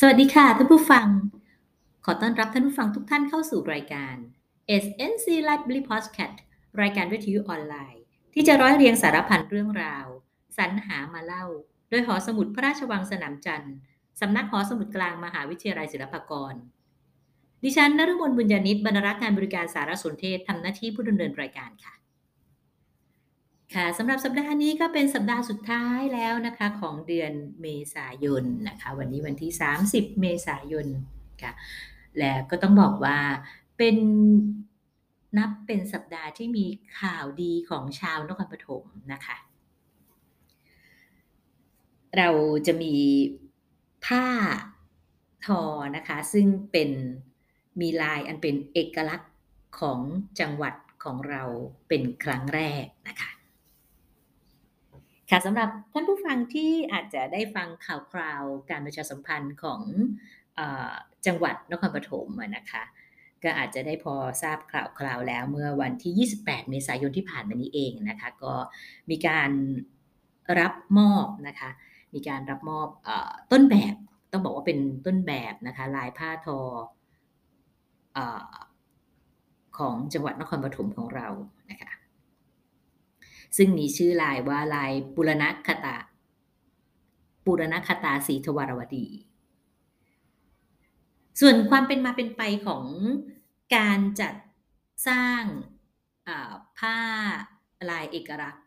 สวัสดีค่ะท่านผู้ฟัง ขอต้อนรับท่านผู้ฟังทุกท่านเข้าสู่รายการ SNC Library Podcast รายการวิทยุออนไลน์ ที่จะร้อยเรียงสารพันเรื่องราว สรรหามาเล่า โดยหอสมุดพระราชวังสนามจันทร์สำนักหอสมุดกลางมหาวิทยาลัยศิลปากร ดิฉันนฤมลบุญญาณิตบรรณารักษ์งานบริการสารสนเทศทำหน้าที่ผู้ดำเนินรายการค่ะ ค่ะสำหรับสัปดาห์นี้ก็เป็นสัปดาห์สุดท้ายแล้วนะคะของเดือนเมษายนนะคะวันนี้วันที่ 30 เมษายนค่ะและก็ต้องบอกว่าเป็นนับเป็นสัปดาห์ที่มีข่าวดีของชาวนครปฐมนะคะ เราจะมีผ้าทอนะคะ ซึ่งเป็นมีลายอันเป็นเอกลักษณ์ของจังหวัดของเราเป็นครั้งแรกนะคะ ค่ะสำหรับท่านผู้ฟังที่อาจจะได้ฟังข่าวคราวการประชาสัมพันธ์ของอจังหวัดนครปฐมนะคะก็อาจจะได้พอทราบข่าวคราวแล้วเมื่อวันที่ 28 เมษายนที่ผ่านมานี้เองนะคะก็มีการรับมอบนะคะมีการรับมอบอต้นแบบต้องบอกว่าเป็นต้นแบบนะคะลายผ้าทออของจังหวัดนครปฐมของเรานะคะ ซึ่งมีชื่อลายว่าลายปุรณคตาปุรณคตาสีทวารวดี ส่วนความเป็นมาเป็นไปของการจัดสร้างผ้าลายเอกลักษณ์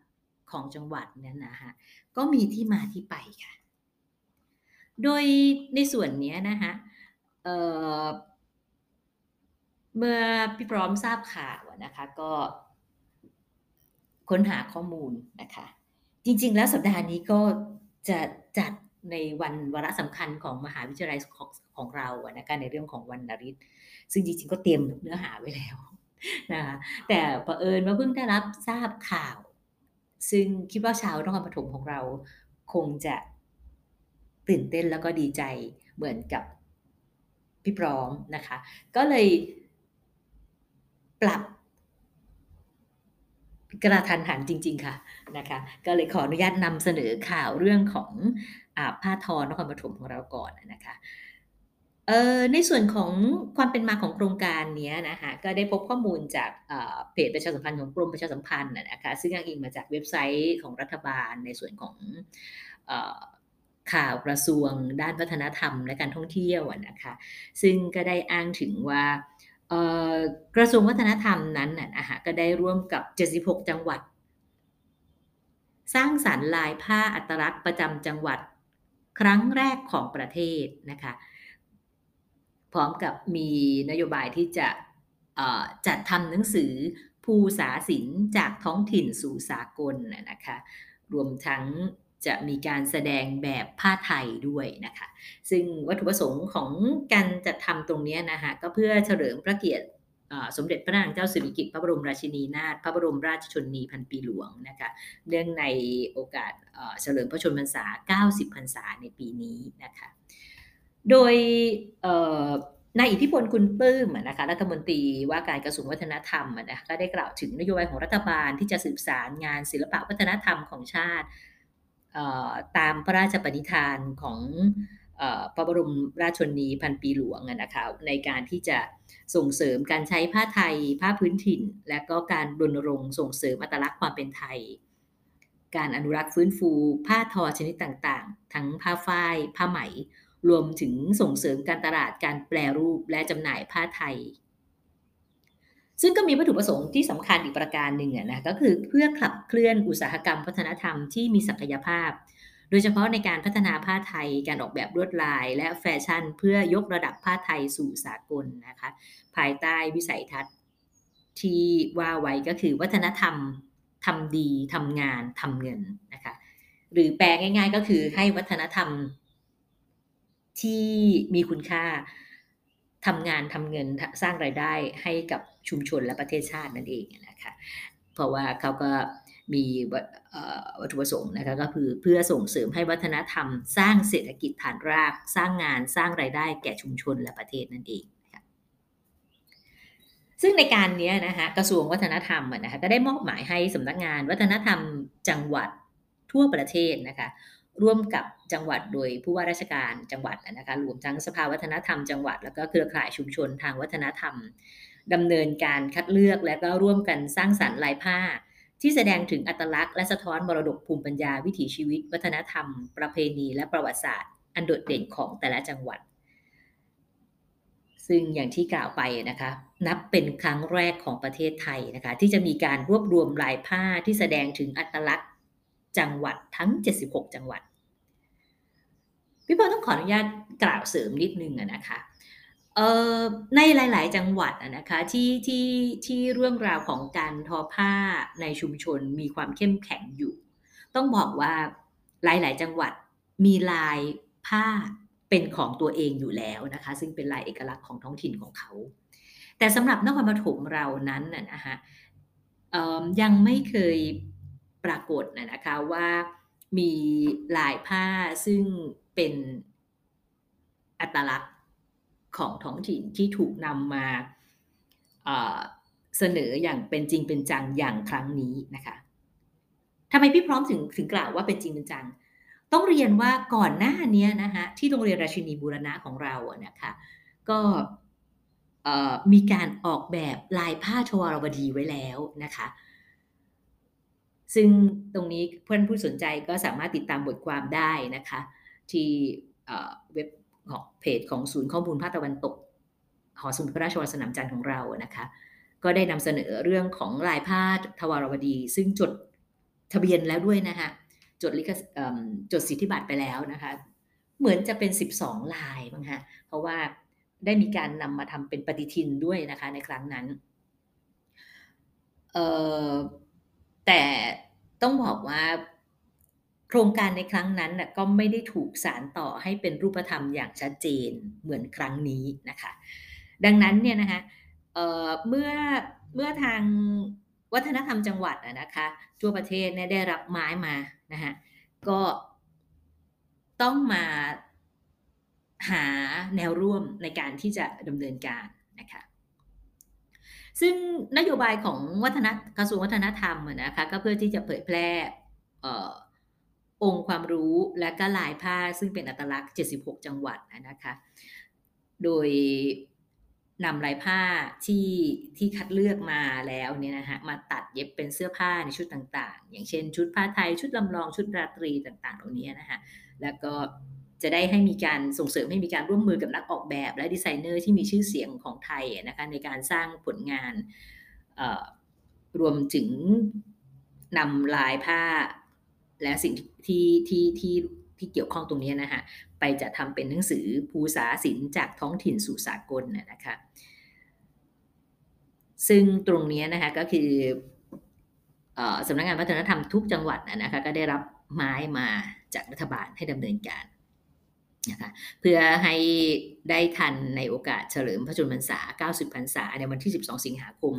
ของจังหวัดเนี่ยนะฮะก็มีที่มาที่ไปค่ะ โดยในส่วนนี้นะคะ เเมื่อพี่พร้อมทราบข่าวนะคะ ก็ ค้นหาข้อมูลนะคะ จริง ๆ แล้วสัปดาห์นี้ก็จะจัดในวันวาระสำคัญของมหาวิทยาลัยของของเราอะนะคะในเรื่องของวันนริศซึ่งจริงๆก็เตรียมเนื้อหาไว้แล้วนะคะแต่ประเอิญว่าเพิ่งได้รับทราบข่าว ซึ่งคิดว่าชาวนครปฐมของเราคงจะตื่นเต้นแล้วก็ดีใจเหมือนกับพี่พร้อมนะคะ ก็เลยปรับ กระทันหันจริง ๆ ค่ะนะคะก็เลยขออนุญาตนำเสนอข่าวเรื่องของอาผ้าทอนครปฐมของเราก่อนนะคะในส่วนของความเป็นมาของโครงการนี้นะคะก็ได้พบข้อมูลจากเพจประชาสัมพันธ์ของกรมประชาสัมพันธ์นะคะซึ่งอ้างอิงมาจากเว็บไซต์ของรัฐบาลในส่วนของข่าวกระทรวงด้านวัฒนธรรมและการท่องเที่ยวนะคะซึ่งก็ได้อ้างถึงว่า กระทรวงวัฒนธรรมนั้นนะฮะก็ได้ร่วมกับ 76 จังหวัด สร้างสารรค์ลายผ้าอัตลักษณ์ประจำจังหวัด ครั้งแรกของประเทศนะคะพร้อมกับมีนโยบายที่จะจัดทำหนังสือภูษาศิลป์จากท้องถิ่นสู่สากลนะคะรวมทั้ง จะมีการแสดงแบบผ้าไทยด้วยนะคะ ซึ่งวัตถุประสงค์ของการจัดทำตรงนี้นะคะก็เพื่อเฉลิมพระเกียรติสมเด็จพระนางเจ้าสิริกิติ์พระบรมราชินีนาถพระบรมราชชนนีพันปีหลวงนะคะเนื่องในโอกาสเฉลิมพระชนมพรรษา 90 พรรษาในปีนี้นะคะ โดยนายอิทธิพลคุณปื้มนะคะรัฐมนตรีว่าการกระทรวงวัฒนธรรมนะคะก็ได้กล่าวถึงนโยบายของรัฐบาลที่จะสืบสารงานศิลปะวัฒนธรรมของชาติ ตามพระราชปณิธานของพระบรมราชชนีพันปีหลวงนะคะในการที่จะส่งเสริมการใช้ผ้าไทยผ้าพื้นถิ่น และก็การรณรงค์ส่งเสริมอัตลักษณ์ความเป็นไทย การอนุรักษ์ฟื้นฟู ผ้าทอชนิดต่างๆ ทั้งผ้าฝ้าย ผ้าไหม รวมถึงส่งเสริมการตลาดการแปลรูปและจำหน่ายผ้าไทย ซึ่งก็มีวัตถุประสงค์ที่สำคัญอีกประการหนึ่งนะก็คือเพื่อขับเคลื่อนอุตสาหกรรมวัฒนธรรมที่มีศักยภาพ โดยเฉพาะในการพัฒนาผ้าไทย การออกแบบลวดลาย และแฟชั่น เพื่อยกระดับผ้าไทยสู่สากลนะคะภายใต้วิสัยทัศน์ที่ว่าไว้ก็คือวัฒนธรรมทำดีทำงานทำเงินนะคะหรือแปลง่าย ๆ ก็คือให้วัฒนธรรมที่มีคุณค่าทำงานทำเงินสร้างรายได้ให้กับ ชุมชนและประเทศชาตินั่นเองนะคะเพราะว่าเขาก็มีวัตถุประสงค์นะคะก็คือเพื่อส่งเสริมให้วัฒนธรรม สร้างเศรษฐกิจฐานราก สร้างงานสร้างรายได้แก่ชุมชนและประเทศนั่นเองซึ่งในการนี้นะคะกระทรวงวัฒนธรรมนะคะก็ได้มอบหมายให้สำนักงานวัฒนธรรมจังหวัดทั่วประเทศนะคะร่วมกับจังหวัดโดยผู้ว่าราชการจังหวัดนะคะรวมทั้งสภาวัฒนธรรมจังหวัด แล้วก็เครือข่ายชุมชนทางวัฒนธรรม ดำเนินการคัดเลือกและก็ร่วมกันสร้างสรรค์ลายผ้า ที่แสดงถึงอัตลักษณ์และสะท้อนมรดกภูมิปัญญาวิถีชีวิต วัฒนธรรม ประเพณี และประวัติศาสตร์ อันโดดเด่นของแต่ละจังหวัด ซึ่งอย่างที่กล่าวไปนะคะ นับเป็นครั้งแรกของประเทศไทยนะคะ ที่จะมีการรวบรวมลายผ้าที่แสดงถึงอัตลักษณ์จังหวัดทั้ง 76 จังหวัดพี่พอต้องขออนุญาตกล่าวเสริมนิดนึงนะคะ ในหลาย ๆ จังหวัดนะคะที่ที่ที่เรื่องราวของการทอผ้าในชุมชนมีความเข้มแข็งอยู่ ต้องบอกว่าหลาย ๆ จังหวัดมีลายผ้าเป็นของตัวเองอยู่แล้วนะคะ ซึ่งเป็นลายเอกลักษณ์ของท้องถิ่นของเขา แต่สำหรับนครปฐมเรานั้นนะคะยังไม่เคยปรากฏนะคะว่ามีลายผ้าซึ่งเป็นอัตลักษณ์ ของท้องถิ่นที่ถูกนำมาเสนออย่างเป็นจริงเป็นจังอย่างครั้งนี้นะคะทำไมพี่พร้อมถึงถึงกล่าวว่าเป็นจริงเป็นจัง ต้องเรียนว่าก่อนหน้านี้นะคะที่โรงเรียนราชินีบูรณะของเราอะนะคะก็มีการออกแบบลายผ้าชวารวดีไว้แล้วนะคะซึ่งตรงนี้เพื่อนผู้สนใจก็สามารถติดตามบทความได้นะคะ ที่เว็บ เพจของศูนย์ข้อมูลภาคตะวันตก หอสมุดพระราชวังสนามจันทร์ของเรานะคะ ก็ได้นำเสนอเรื่องของลายผ้าทวารวดี ซึ่งจดทะเบียนแล้วด้วยนะคะจดลิขจดสิทธิบัตรไปแล้วนะคะ เหมือนจะเป็น 12 ลายมั้งคะเพราะว่าได้มีการนำมาทำเป็นปฏิทินด้วยนะคะในครั้งนั้นแต่ต้องบอกว่า โครงการในครั้งนั้นก็ไม่ได้ถูกสารต่อให้เป็นรูปธรรมอย่างชัดเจนเหมือนครั้งนี้นะคะ ดังนั้นเนี่ยนะคะเเมื่อเมื่อทางวัฒนธรรมจังหวัดนะคะทั่วประเทศเนี่ยได้รับไม้มานะคะก็ต้องมาหาแนวร่วมในการที่จะดำเนินการนะคะซึ่งนโยบายของวัฒนกระทรวงวัฒนธรรมนะคะก็เพื่อที่จะเผยแพร่ องค์ความรู้และก็ลายผ้าซึ่งเป็นอัตลักษณ์ 76 จังหวัดนะคะ โดยนำลายผ้าที่ที่คัดเลือกมาแล้วเนี่ยนะฮะมาตัดเย็บเป็นเสื้อผ้าในชุดต่างๆ อย่างเช่น ชุดผ้าไทยชุดลำลองชุดราตรีต่างๆ เหล่านี้นะฮะแล้วก็จะได้ให้มีการส่งเสริมให้มีการร่วมมือกับนักออกแบบ และดีไซเนอร์ที่มีชื่อเสียงของไทยนะคะในการสร้างผลงานรวมถึงนำลายผ้า และสิ่งที่ที่ที่ที่เกี่ยวข้องตรงนี้นะคะไปจะทำเป็นหนังสือภูษาศิลป์จากท้องถิ่นสู่สากลนะคะซึ่งตรงนี้นะคะก็คือสำนักงานวัฒนธรรมทุกจังหวัดนะคะก็ได้รับไม้มาจากรัฐบาลให้ดำเนินการนะคะเพื่อให้ได้ทันในโอกาสเฉลิมพระชนมพรรษา 90 พรรษาในวันที่ 12 สิงหาคม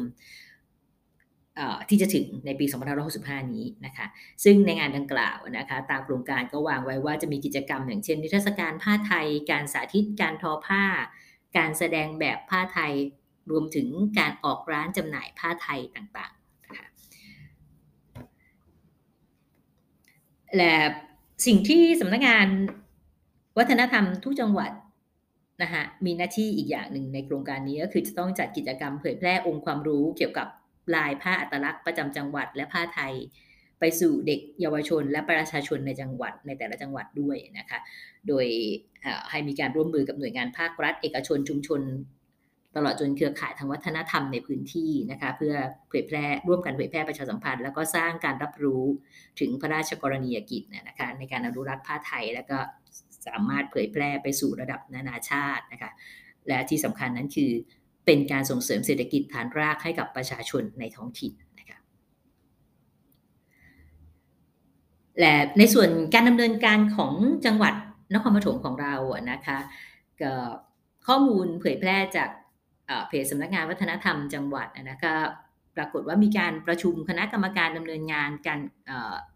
ที่จะถึงในปี2565 นี้นะคะ ซึ่งในงานดังกล่าวนะคะ ตามโครงการก็วางไว้ว่าจะมีกิจกรรมอย่างเช่นนิทรรศการผ้าไทย การสาธิตการทอผ้า การแสดงแบบผ้าไทย รวมถึงการออกร้านจำหน่ายผ้าไทยต่างๆนะคะและสิ่งที่สำนักงานวัฒนธรรมทุกจังหวัดนะคะมีหน้าที่อีกอย่างหนึ่งในโครงการนี้ก็คือจะต้องจัดกิจกรรมเผยแพร่องค์ความรู้เกี่ยวกับ ลายผ้าอัตลักษณ์ประจำจังหวัด และผ้าไทย ไปสู่เด็กเยาวชน และประชาชนในจังหวัดในแต่ละจังหวัดด้วยนะคะ โดยให้มีการร่วมมือกับหน่วยงานภาครัฐ เอกชนชุมชน ตลอดจนเครือข่ายทางวัฒนธรรมในพื้นที่นะคะ เพื่อเผยแพร่ร่วมกันเผยแพร่ประชาสัมพันธ์ แล้วก็สร้างการรับรู้ถึงพระราชกรณียกิจนะคะในการอนุรักษ์ผ้าไทยแล้วก็สามารถเผยแพร่ไปสู่ระดับนานาชาตินะคะและที่สำคัญนั้นคือ เป็นการส่งเสริมเศรษฐกิจฐานรากให้กับประชาชนในท้องถิ่นนะคะและในส่วนการดำเนินการของจังหวัดนครปฐมของเราอะนะคะก็ข้อมูลเผยแพร่จากเพจสำนักงานวัฒนธรรมจังหวัดนะคะ ปรากฏว่ามีการประชุมคณะกรรมการดำเนินงานการ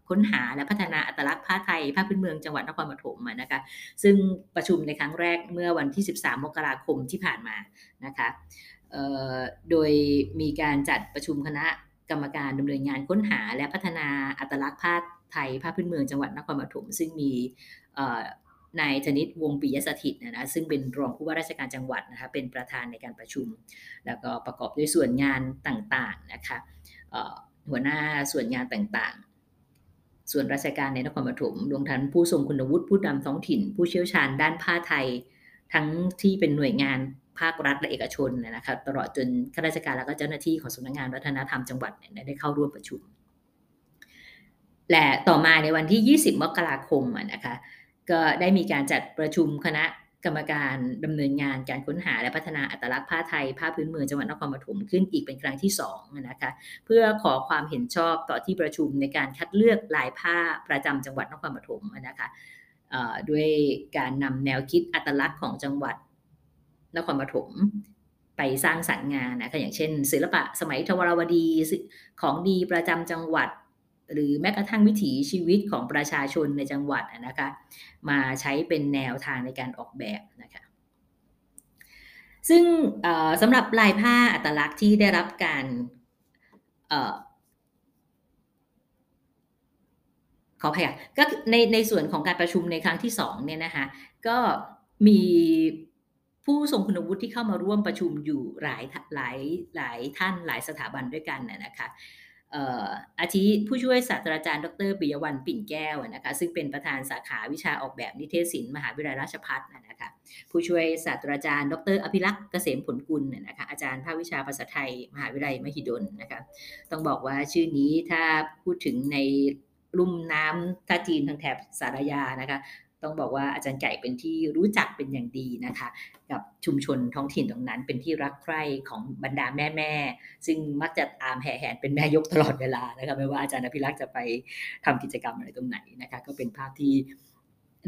ค้นหาและพัฒนาอัตลักษณ์ผ้าไทยผ้าพื้นเมืองจังหวัดนครปฐมนะคะซึ่งประชุมในครั้งแรกเมื่อวันที่ 13 มกราคมที่ผ่านมานะคะโดยมีการจัดประชุมคณะกรรมการดำเนินงานค้นหา และพัฒนาอัตลักษณ์ผ้าไทยภาพพื้นเมืองจังหวัดนครปฐมซึ่งมี นายธนิตวงปิยสถิตนะนะซึ่งเป็นรองผู้ว่าราชการจังหวัดนะคะเป็นประธานในการประชุม แล้วก็ประกอบด้วยส่วนงานต่างๆนะคะหัวหน้าส่วนงานต่างๆ ส่วนราชการในนครปฐมรวมทั้งผู้ทรงคุณวุฒิผู้นำท้องถิ่น ผู้เชี่ยวชาญด้านผ้าไทย ทั้งที่เป็นหน่วยงานภาครัฐและเอกชนนะคะตลอดจนข้าราชการแล้วก็เจ้าหน้าที่ของสำนักงานวัฒนธรรมจังหวัดได้เข้าร่วมประชุม และต่อมาในวันที่ 20 มกราคมนะคะ ก็ได้มีการจัดประชุมคณะกรรมการดำเนินงานการค้นหาและพัฒนาอัตลักษณ์ผ้าไทย ผ้าพื้นเมืองจังหวัดนครปฐมขึ้นอีกเป็นครั้งที่2นะคะเพื่อขอความเห็นชอบต่อที่ประชุมในการคัดเลือกลายผ้าประจำจังหวัดนครปฐมนะคะด้วยการนำแนวคิดอัตลักษณ์ของจังหวัดนครปฐมไปสร้างสรรค์งานนะคะอย่างเช่น ศิลปะสมัยทวารวดีของดีประจำจังหวัด หรือแม้กระทั่งวิถีชีวิตของประชาชนในจังหวัดนะคะมาใช้เป็นแนวทางในการออกแบบนะคะซึ่งสำหรับลายผ้าอัตลักษณ์ที่ได้รับการขออภัยก็ในในส่วนของการประชุมในครั้งที่สองเนี่ยนะคะก็มีผู้ทรงคุณวุฒิที่เข้ามาร่วมประชุมอยู่หลายหลายหลายท่านหลายสถาบันด้วยกันนะคะ อาทิผู้ช่วยศาสตราจารย์ ดรปิยวันปิ่นแก้วนะคะซึ่งเป็นประธานสาขาวิชาออกแบบนิเทศศิลป์มหาวิทยาลัยราชภัฏนะคะผู้ช่วยศาสตราจารย์ ดรอภิรักษ์เกษมผลกุลนะคะอาจารย์ภาควิชาภาษาไทย มหาวิทยาลัยมหิดลนะคะต้องบอกว่าชื่อนี้ถ้าพูดถึงในลุ่มน้ำท่าจีนทางแถบสารยานะคะต้องบอกว่าอาจารย์ไก่เป็นที่รู้จักเป็นอย่างดีนะคะ กับ ชุมชนท้องถิ่นตรงนั้น เป็นที่รักใคร่ของบรรดาแม่แม่ซึ่งมักจะตามแห่แหนเป็นแม่ยกตลอดเวลานะคะไม่ว่าอาจารย์อภิรักษ์จะไปทำกิจกรรมอะไรตรงไหนนะคะก็เป็นภาพที่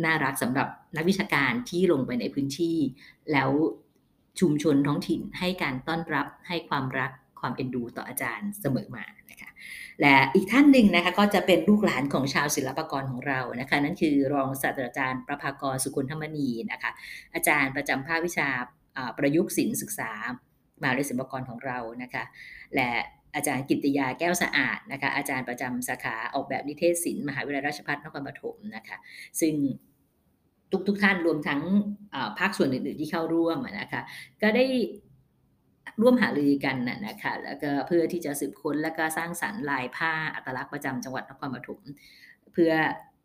น่ารักสำหรับนักวิชาการที่ลงไปในพื้นที่ แล้วชุมชนท้องถิ่นให้การต้อนรับให้ความรักความเอ็นดูต่ออาจารย์เสมอมา คะและอีกท่านหนึ่งนะคะก็จะเป็นลูกหลานของชาวศิลปากรของเรานะคะ นั่นคือรองศาสตราจารย์ประภากรสุคนธรรมนีนะคะ อาจารย์ประจำภาควิชาประยุกต์ศิลป์ศึกษามหาวิทยาลัยศิลปากรของเรานะคะ และอาจารย์กิติยาแก้วสะอาดนะคะ อาจารย์ประจำสาขาออกแบบนิเทศศิลป์มหาวิทยาลัยราชภัฏนครปฐมนะคะ ซึ่งทุกทุกท่านรวมทั้งภาคส่วนอื่นๆที่เข้าร่วมนะคะ ก็ได้ ร่วมหารือกันนะคะแล้วก็เพื่อที่จะสืบค้นและก็สร้างสรรค์ลายผ้าอัตลักษณ์ประจำจังหวัดนครปฐมเพื่อ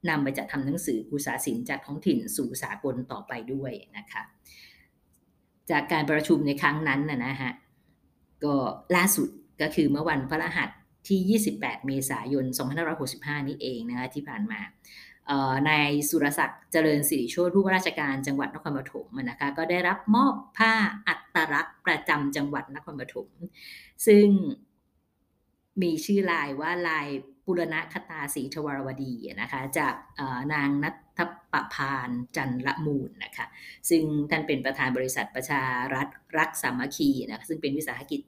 นำไปจัดทำหนังสืออุตสาศิลป์จากท้องถิ่นสู่สากลต่อไปด้วยนะคะจากการประชุมในครั้งนั้นนะฮะก็ล่าสุดก็คือเมื่อวันพฤหัสที่ 28 เมษายน 2565 นี้เองนะคะที่ผ่านมา นายสุรศักดิ์เจริญสิริโชติผู้ว่าราชการจังหวัดนครปฐมนะคะก็ได้รับมอบผ้าอัตลักษณ์ประจำจังหวัดนครปฐมซึ่งมีชื่อลายว่าลายปุรณคตาสีทวรวดีนะคะจากนางนัทปพานจันละมูลนะคะซึ่งท่านเป็นประธานบริษัทประชารัฐรักสามัคคีนะซึ่งเป็นวิสาหกิจ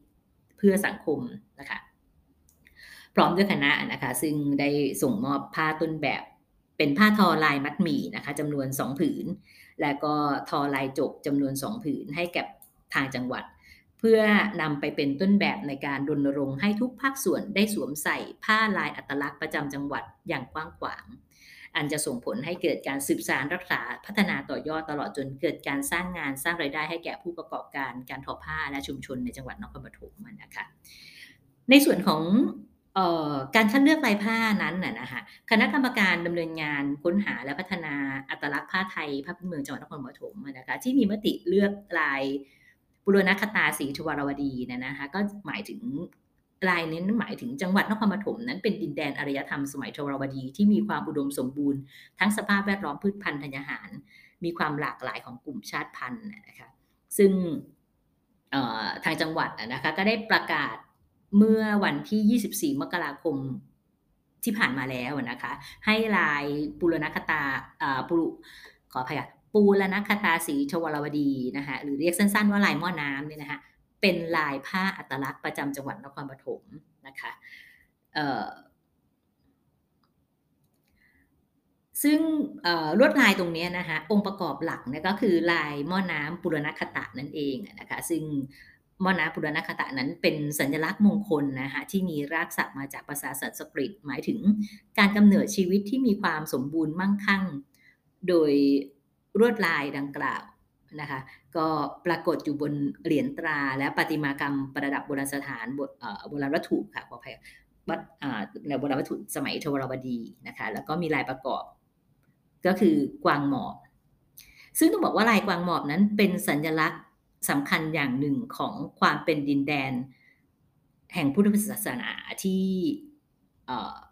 เพื่อสังคมนะคะพร้อมด้วยคณะนะคะซึ่งได้ส่งมอบผ้าต้นแบบ เป็นผ้าทอลายมัดหมี่นะคะจำนวน 2 ผืน และก็ทอลายจกจำนวน 2 ผืนให้แกับทางจังหวัด เพื่อนำไปเป็นต้นแบบในการรณรงค์ให้ทุกภาคส่วนได้สวมใส่ผ้าลายอัตลักษณ์ประจำจังหวัดอย่างกว้างขวาง อันจะส่งผลให้เกิดการสืบสานรักษาพัฒนาต่อยอดตลอดจนเกิดการสร้างงานสร้างไรายได้ให้แก่ผู้ประกอบการการทอผ้าและชุมชนในจังหวัดนครปฐมนะคะในส่วนของ การคัดเลือกลายผ้านั้นน่ะนะคะคณะกรรมการดำเนินงานค้นหาและพัฒนาอัตลักษณ์ผ้าไทยผ้าพื้นเมืองจังหวัดนครปฐมนะคะที่มีมติเลือกลายปุรณคตาสีทวารวดีนะนะคะก็หมายถึงลายนี้หมายถึงจังหวัดนครปฐมนั้นเป็นดินแดนอารยธรรมสมัยทวารวดีที่มีความอุดมสมบูรณ์ทั้งสภาพแวดล้อมพืชพันธุ์ธัญญาหาร มีความหลากหลายของกลุ่มชาติพันธุ์นะคะซึ่งทางจังหวัดนะคะก็ได้ประกาศ เมื่อวันที่ 24 มกราคมที่ผ่านมาแล้วนะคะ ให้ลายปุรณคตาปุรุขออภัยปูรณคตาสีชวรวดีนะคะหรือเรียกสั้นๆว่าลายหม้อน้ำเนี่ยนะคะเป็นลายผ้าอัตลักษณ์ประจำจังหวัดนครปฐมนะคะซึ่งลวดลายตรงนี้นะคะองค์ประกอบหลักเนี่ยก็คือลายหม้อน้ำปุรณคตะนั่นเองนะคะซึ่ง มนาปุรณคตะนั้นเป็นสัญลักษณ์มงคลนะคะที่มีรากศัพท์มาจากภาษาสันสกฤต หมายถึงการกำเนิดชีวิตที่มีความสมบูรณ์มั่งคั่ง โดยรวดลายดังกล่าวนะคะก็ปรากฏอยู่บนเหรียญตราและประติมากรรมประดับโบราณสถานโบราณวัตถุค่ะขออภัยวัดในโบราณวัตถุสมัยทวารวดีนะคะแล้วก็มีลายประกอบ ก็คือกวางหมอบ ซึ่งต้องบอกว่าลายกวางหมอบนั้นเป็นสัญลักษณ์ สำคัญอย่างหนึ่งของความเป็นดินแดน แห่งพุทธศาสนาที่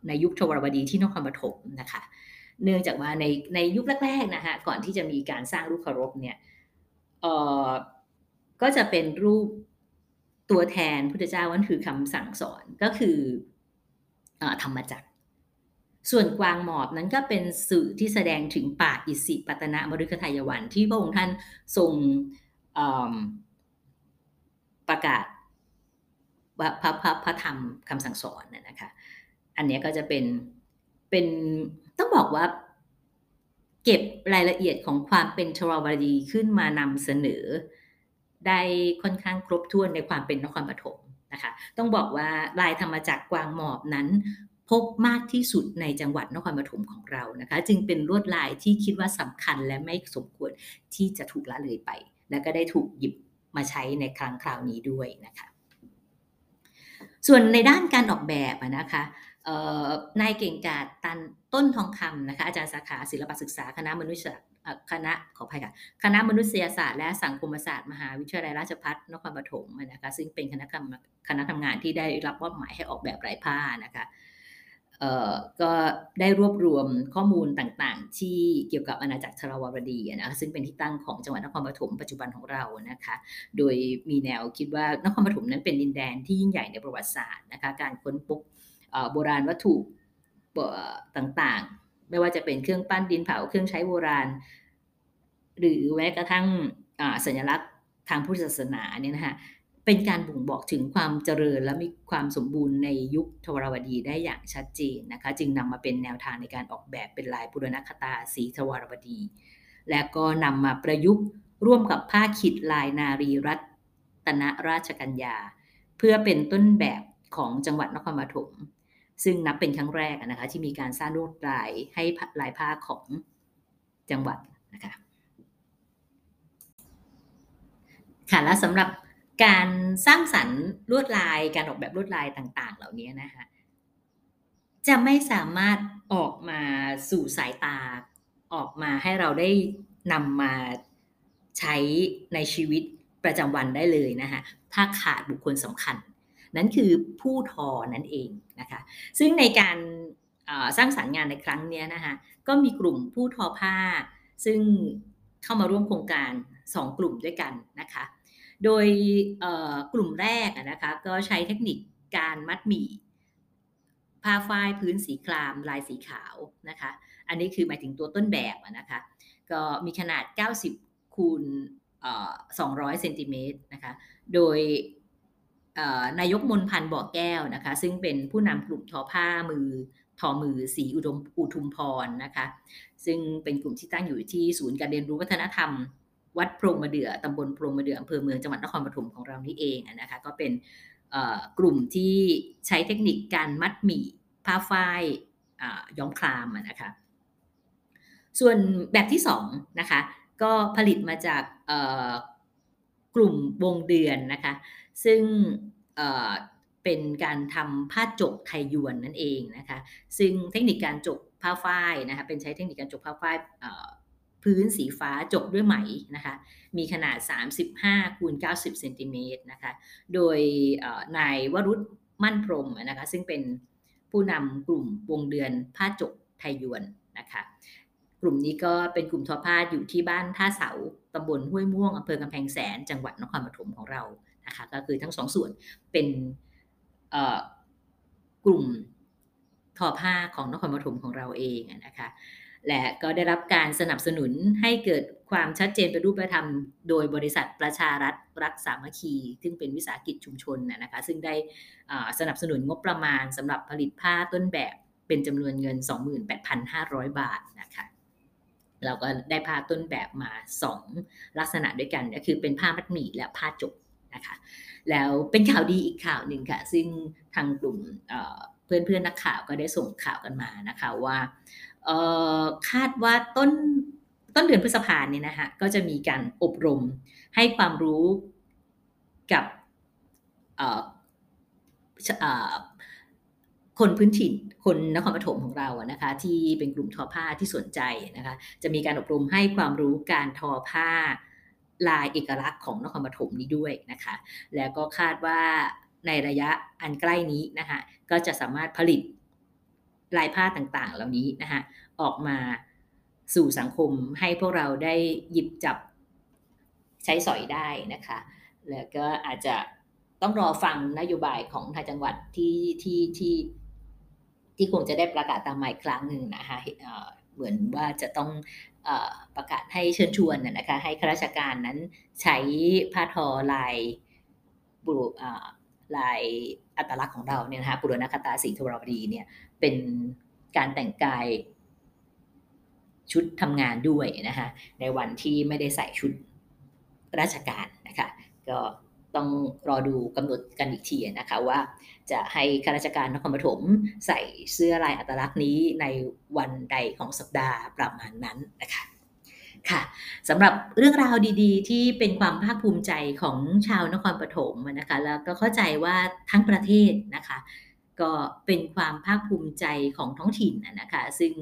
ในยุคทวารวดีที่นครปฐมนะคะ เนื่องจากว่าในในยุคแรกๆนะคะก่อนที่จะมีการสร้างรูปเคารพเนี่ยก็จะเป็นรูปตัวแทนพุทธเจ้าวันคือคำสั่งสอนก็คือธรรมจักร ส่วนกวางหมอบนั้นก็เป็นสื่อที่แสดงถึงป่าอิสิปตนะมฤคทายวันที่พระองค์ท่านทรง ประกาศว่าพระพระพระธรรมคำสั่งสอนนะคะ อันนี้ก็จะเป็นเป็นต้องบอกว่าเก็บรายละเอียดของความเป็นชราวดีขึ้นมานำเสนอ ได้ค่อนข้างครบถ้วนในความเป็นนครปฐมนะคะต้องบอกว่าลายธรรมจักรกวางหมอบนั้น พบมากที่สุดในจังหวัดนครปฐมของเรานะคะ จึงเป็นลวดลายที่คิดว่าสำคัญและไม่สมควรที่จะถูกละเลยไป และก็ได้ถูกหยิบมาใช้ในครั้งคราวนี้ด้วยนะคะ ส่วนในด้านการออกแบบนะคะนายเก่งกาดตันต้นทองคำนะคะอาจารย์สาขาศิลปศึกษาคณะมนุษยคณะขออภัยค่ะคณะมนุษยศาสตร์และสังคมศาสตร์มหาวิทยาลัยราชภัฏนครปฐมนะคะซึ่งเป็นคณะกรรมคณะทำงานที่ได้รับมอบหมายให้ออกแบบลายผ้านะคะ ก็ได้รวบรวมข้อมูลต่างๆ ที่เกี่ยวกับอาณาจักรชราวรดีนะคะซึ่งเป็นที่ตั้งของจังหวัดนครปฐมปัจจุบันของเรานะคะ โดยมีแนวคิดว่านครปฐมนั้นเป็นดินแดนที่ยิ่งใหญ่ในประวัติศาสตร์นะคะการค้นพบโบราณวัตถุต่างๆ ไม่ว่าจะเป็นเครื่องปั้นดินเผาเครื่องใช้โบราณ หรือแม้กระทั่งสัญลักษณ์ทางพุทธศาสนาเนี่ยนะคะ เป็นการบ่งบอกถึงความเจริญและมีความสมบูรณ์ในยุคทวารวดีได้อย่างชัดเจนนะคะจึงนำมาเป็นแนวทางในการออกแบบเป็นลายปุรณคตาสีทวารวดี และก็นำมาประยุกต์ร่วมกับผ้าขิดลายนารีรัตนราชกัญญา เพื่อเป็นต้นแบบของจังหวัดนครปฐมซึ่งนับเป็นครั้งแรกนะคะที่มีการสร้างลวดลายให้ลายผ้าของจังหวัดนะคะค่ะและสำหรับ การสร้างสรรค์ลวดลาย การออกแบบลวดลายต่าง ๆ เหล่านี้นะคะจะไม่สามารถออกมาสู่สายตา ออกมาให้เราได้นำมาใช้ในชีวิตประจำวันได้เลยนะคะถ้าขาดบุคคลสำคัญ นั้นคือผู้ทอนั่นเองนะคะซึ่งในการสร้างสารรค์งานในครั้งนี้นะคะก็มีกลุ่มผู้ทอผ้า ซึ่งเข้ามาร่วมโครงการ 2 กลุ่มด้วยกันนะคะ โดยกลุ่มแรกนะคะก็ใช้เทคนิคการมัดหมี่ผ้าฝ้ายพื้นสีครามลายสีขาวนะคะ อันนี้คือหมายถึงตัวต้นแบบนะคะ ก็มีขนาด 90 คูณ200 เซนติเมตรนะคะ โดยนายกมนพันธ์บ่อแก้วนะคะ ซึ่งเป็นผู้นำกลุ่มทอผ้ามือทอมือสีอุดมอุทุมพรนะคะ ซึ่งเป็นกลุ่มที่ตั้งอยู่ที่ศูนย์การเรียนรู้วัฒนธรรม วัดโพรงมะเดื่อตำบลโพรงมะเดื่ออำเภอเมืองจังหวัดนครปฐมของเรานี่เองนะคะก็เป็นกลุ่มที่ใช้เทคนิคการมัดหมี่ผ้าฝ้ายย้อมคลามนะคะส่วนแบบที่2นะคะก็ผลิตมาจากกลุ่มวงเดือนนะคะซึ่งเป็นการทำผ้าจกไทยยวนนั่นเองนะคะซึ่งเทคนิคการจกผ้าฝ้ายนะคะเป็นใช้เทคนิคการจกผ้าฝ้าย พื้นสีฟ้าจบด้วยไหมนะคะ มีขนาด 35คูณ90เซนติเมตรนะคะ โดยนายวรุษมั่นพรมนะคะ ซึ่งเป็นผู้นำกลุ่มวงเดือนผ้าจกไทยยวนนะคะ กลุ่มนี้ก็เป็นกลุ่มทอผ้าอยู่ที่บ้านท่าเสาตำบลห้วยม่วงอำเภอกำแพงแสน จังหวัดนครปฐมของเรานะคะ ก็คือทั้งสองส่วนเป็นกลุ่มทอผ้าของนครปฐมของเราเองนะคะ และก็ได้รับการสนับสนุนให้เกิดความชัดเจนเป็นรูปธรรม โดยบริษัทประชารัฐรักสามัคคี ซึ่งเป็นวิสาหกิจชุมชนนะคะซึ่งได้สนับสนุนงบประมาณสำหรับผลิตผ้าต้นแบบเป็นจำนวนเงิน 28,500 บาทนะคะเราก็ได้ผ้าต้นแบบมา 2 ลักษณะด้วยกันก็คือเป็นผ้ามัดหมี่และผ้าจกนะคะแล้วเป็นข่าวดีอีกข่าวหนึ่งค่ะ ซึ่งทางกลุ่มเพื่อนเพื่อนนักข่าวก็ได้ส่งข่าวกันมานะคะว่า คาดว่าต้นต้นเดือนพฤษภาเนี่ยนะคะก็จะมีการอบรมให้ความรู้กับคนพื้นถิ่นคนนครปฐมของเราอะนะคะที่เป็นกลุ่มทอผ้าที่สนใจนะคะจะมีการอบรมให้ความรู้การทอผ้าลายเอกลักษณ์ของนครปฐมนี้ด้วยนะคะ แล้วก็คาดว่าในระยะอันใกล้นี้นะคะก็จะสามารถผลิต ลายผ้าต่างๆ เหล่านี้นะคะออกมาสู่สังคมให้พวกเราได้หยิบจับใช้สอยได้นะคะ แล้วก็อาจจะต้องรอฟังนโยบายของทางจังหวัดที่ที่ที่ที่คงจะได้ประกาศตามมาอีกครั้งหนึ่งนะคะเหมือนว่าจะต้องประกาศให้เชิญชวนนะคะให้ข้าราชการนั้นใช้ผ้าทอลายบุรุ ลายอัตลักษณ์ของเราเนี่ยนะคะปุรณคตาสีธรวดีเนี่ยเป็นการแต่งกายชุดทำงานด้วยนะคะในวันที่ไม่ได้ใส่ชุดราชการนะคะก็ต้องรอดูกำหนดกันอีกทีนะคะว่าจะให้ข้าราชการนครปฐมใส่เสื้อลายอัตลักษณ์นี้ในวันใดของสัปดาห์ประมาณนั้นนะคะ ค่ะสำหรับเรื่องราวดีๆ ที่เป็นความภาคภูมิใจของชาวนครปฐมนะคะ แล้วก็เข้าใจว่าทั้งประเทศนะคะ ก็เป็นความภาคภูมิใจของท้องถิ่นนะคะ ซึ่ง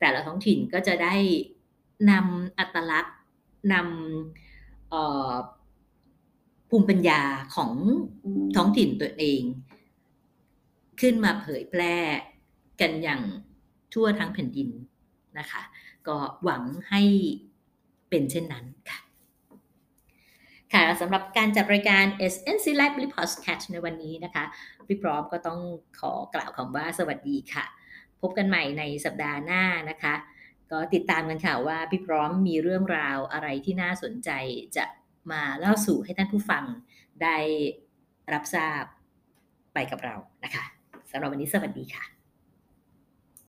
แต่ละท้องถิ่นก็จะได้นำอัตลักษณ์นำภูมิปัญญาของท้องถิ่นตัวเอง ขึ้นมาเผยแพร่กันอย่างทั่วทั้งแผ่นดินนะคะ ก็หวังให้ เป็นเช่นนั้นค่ะค่ะสำหรับการจัดรายการ SNC Library Podcast ในวันนี้นะคะพี่พร้อมก็ต้องขอกล่าวคำว่าสวัสดีค่ะ พบกันใหม่ในสัปดาห์หน้านะคะ ก็ติดตามกันค่ะว่าพี่พร้อมมีเรื่องราวอะไรที่น่าสนใจจะมาเล่าสู่ให้ท่านผู้ฟังได้รับทราบไปกับเรานะคะสำหรับวันนี้สวัสดีค่ะ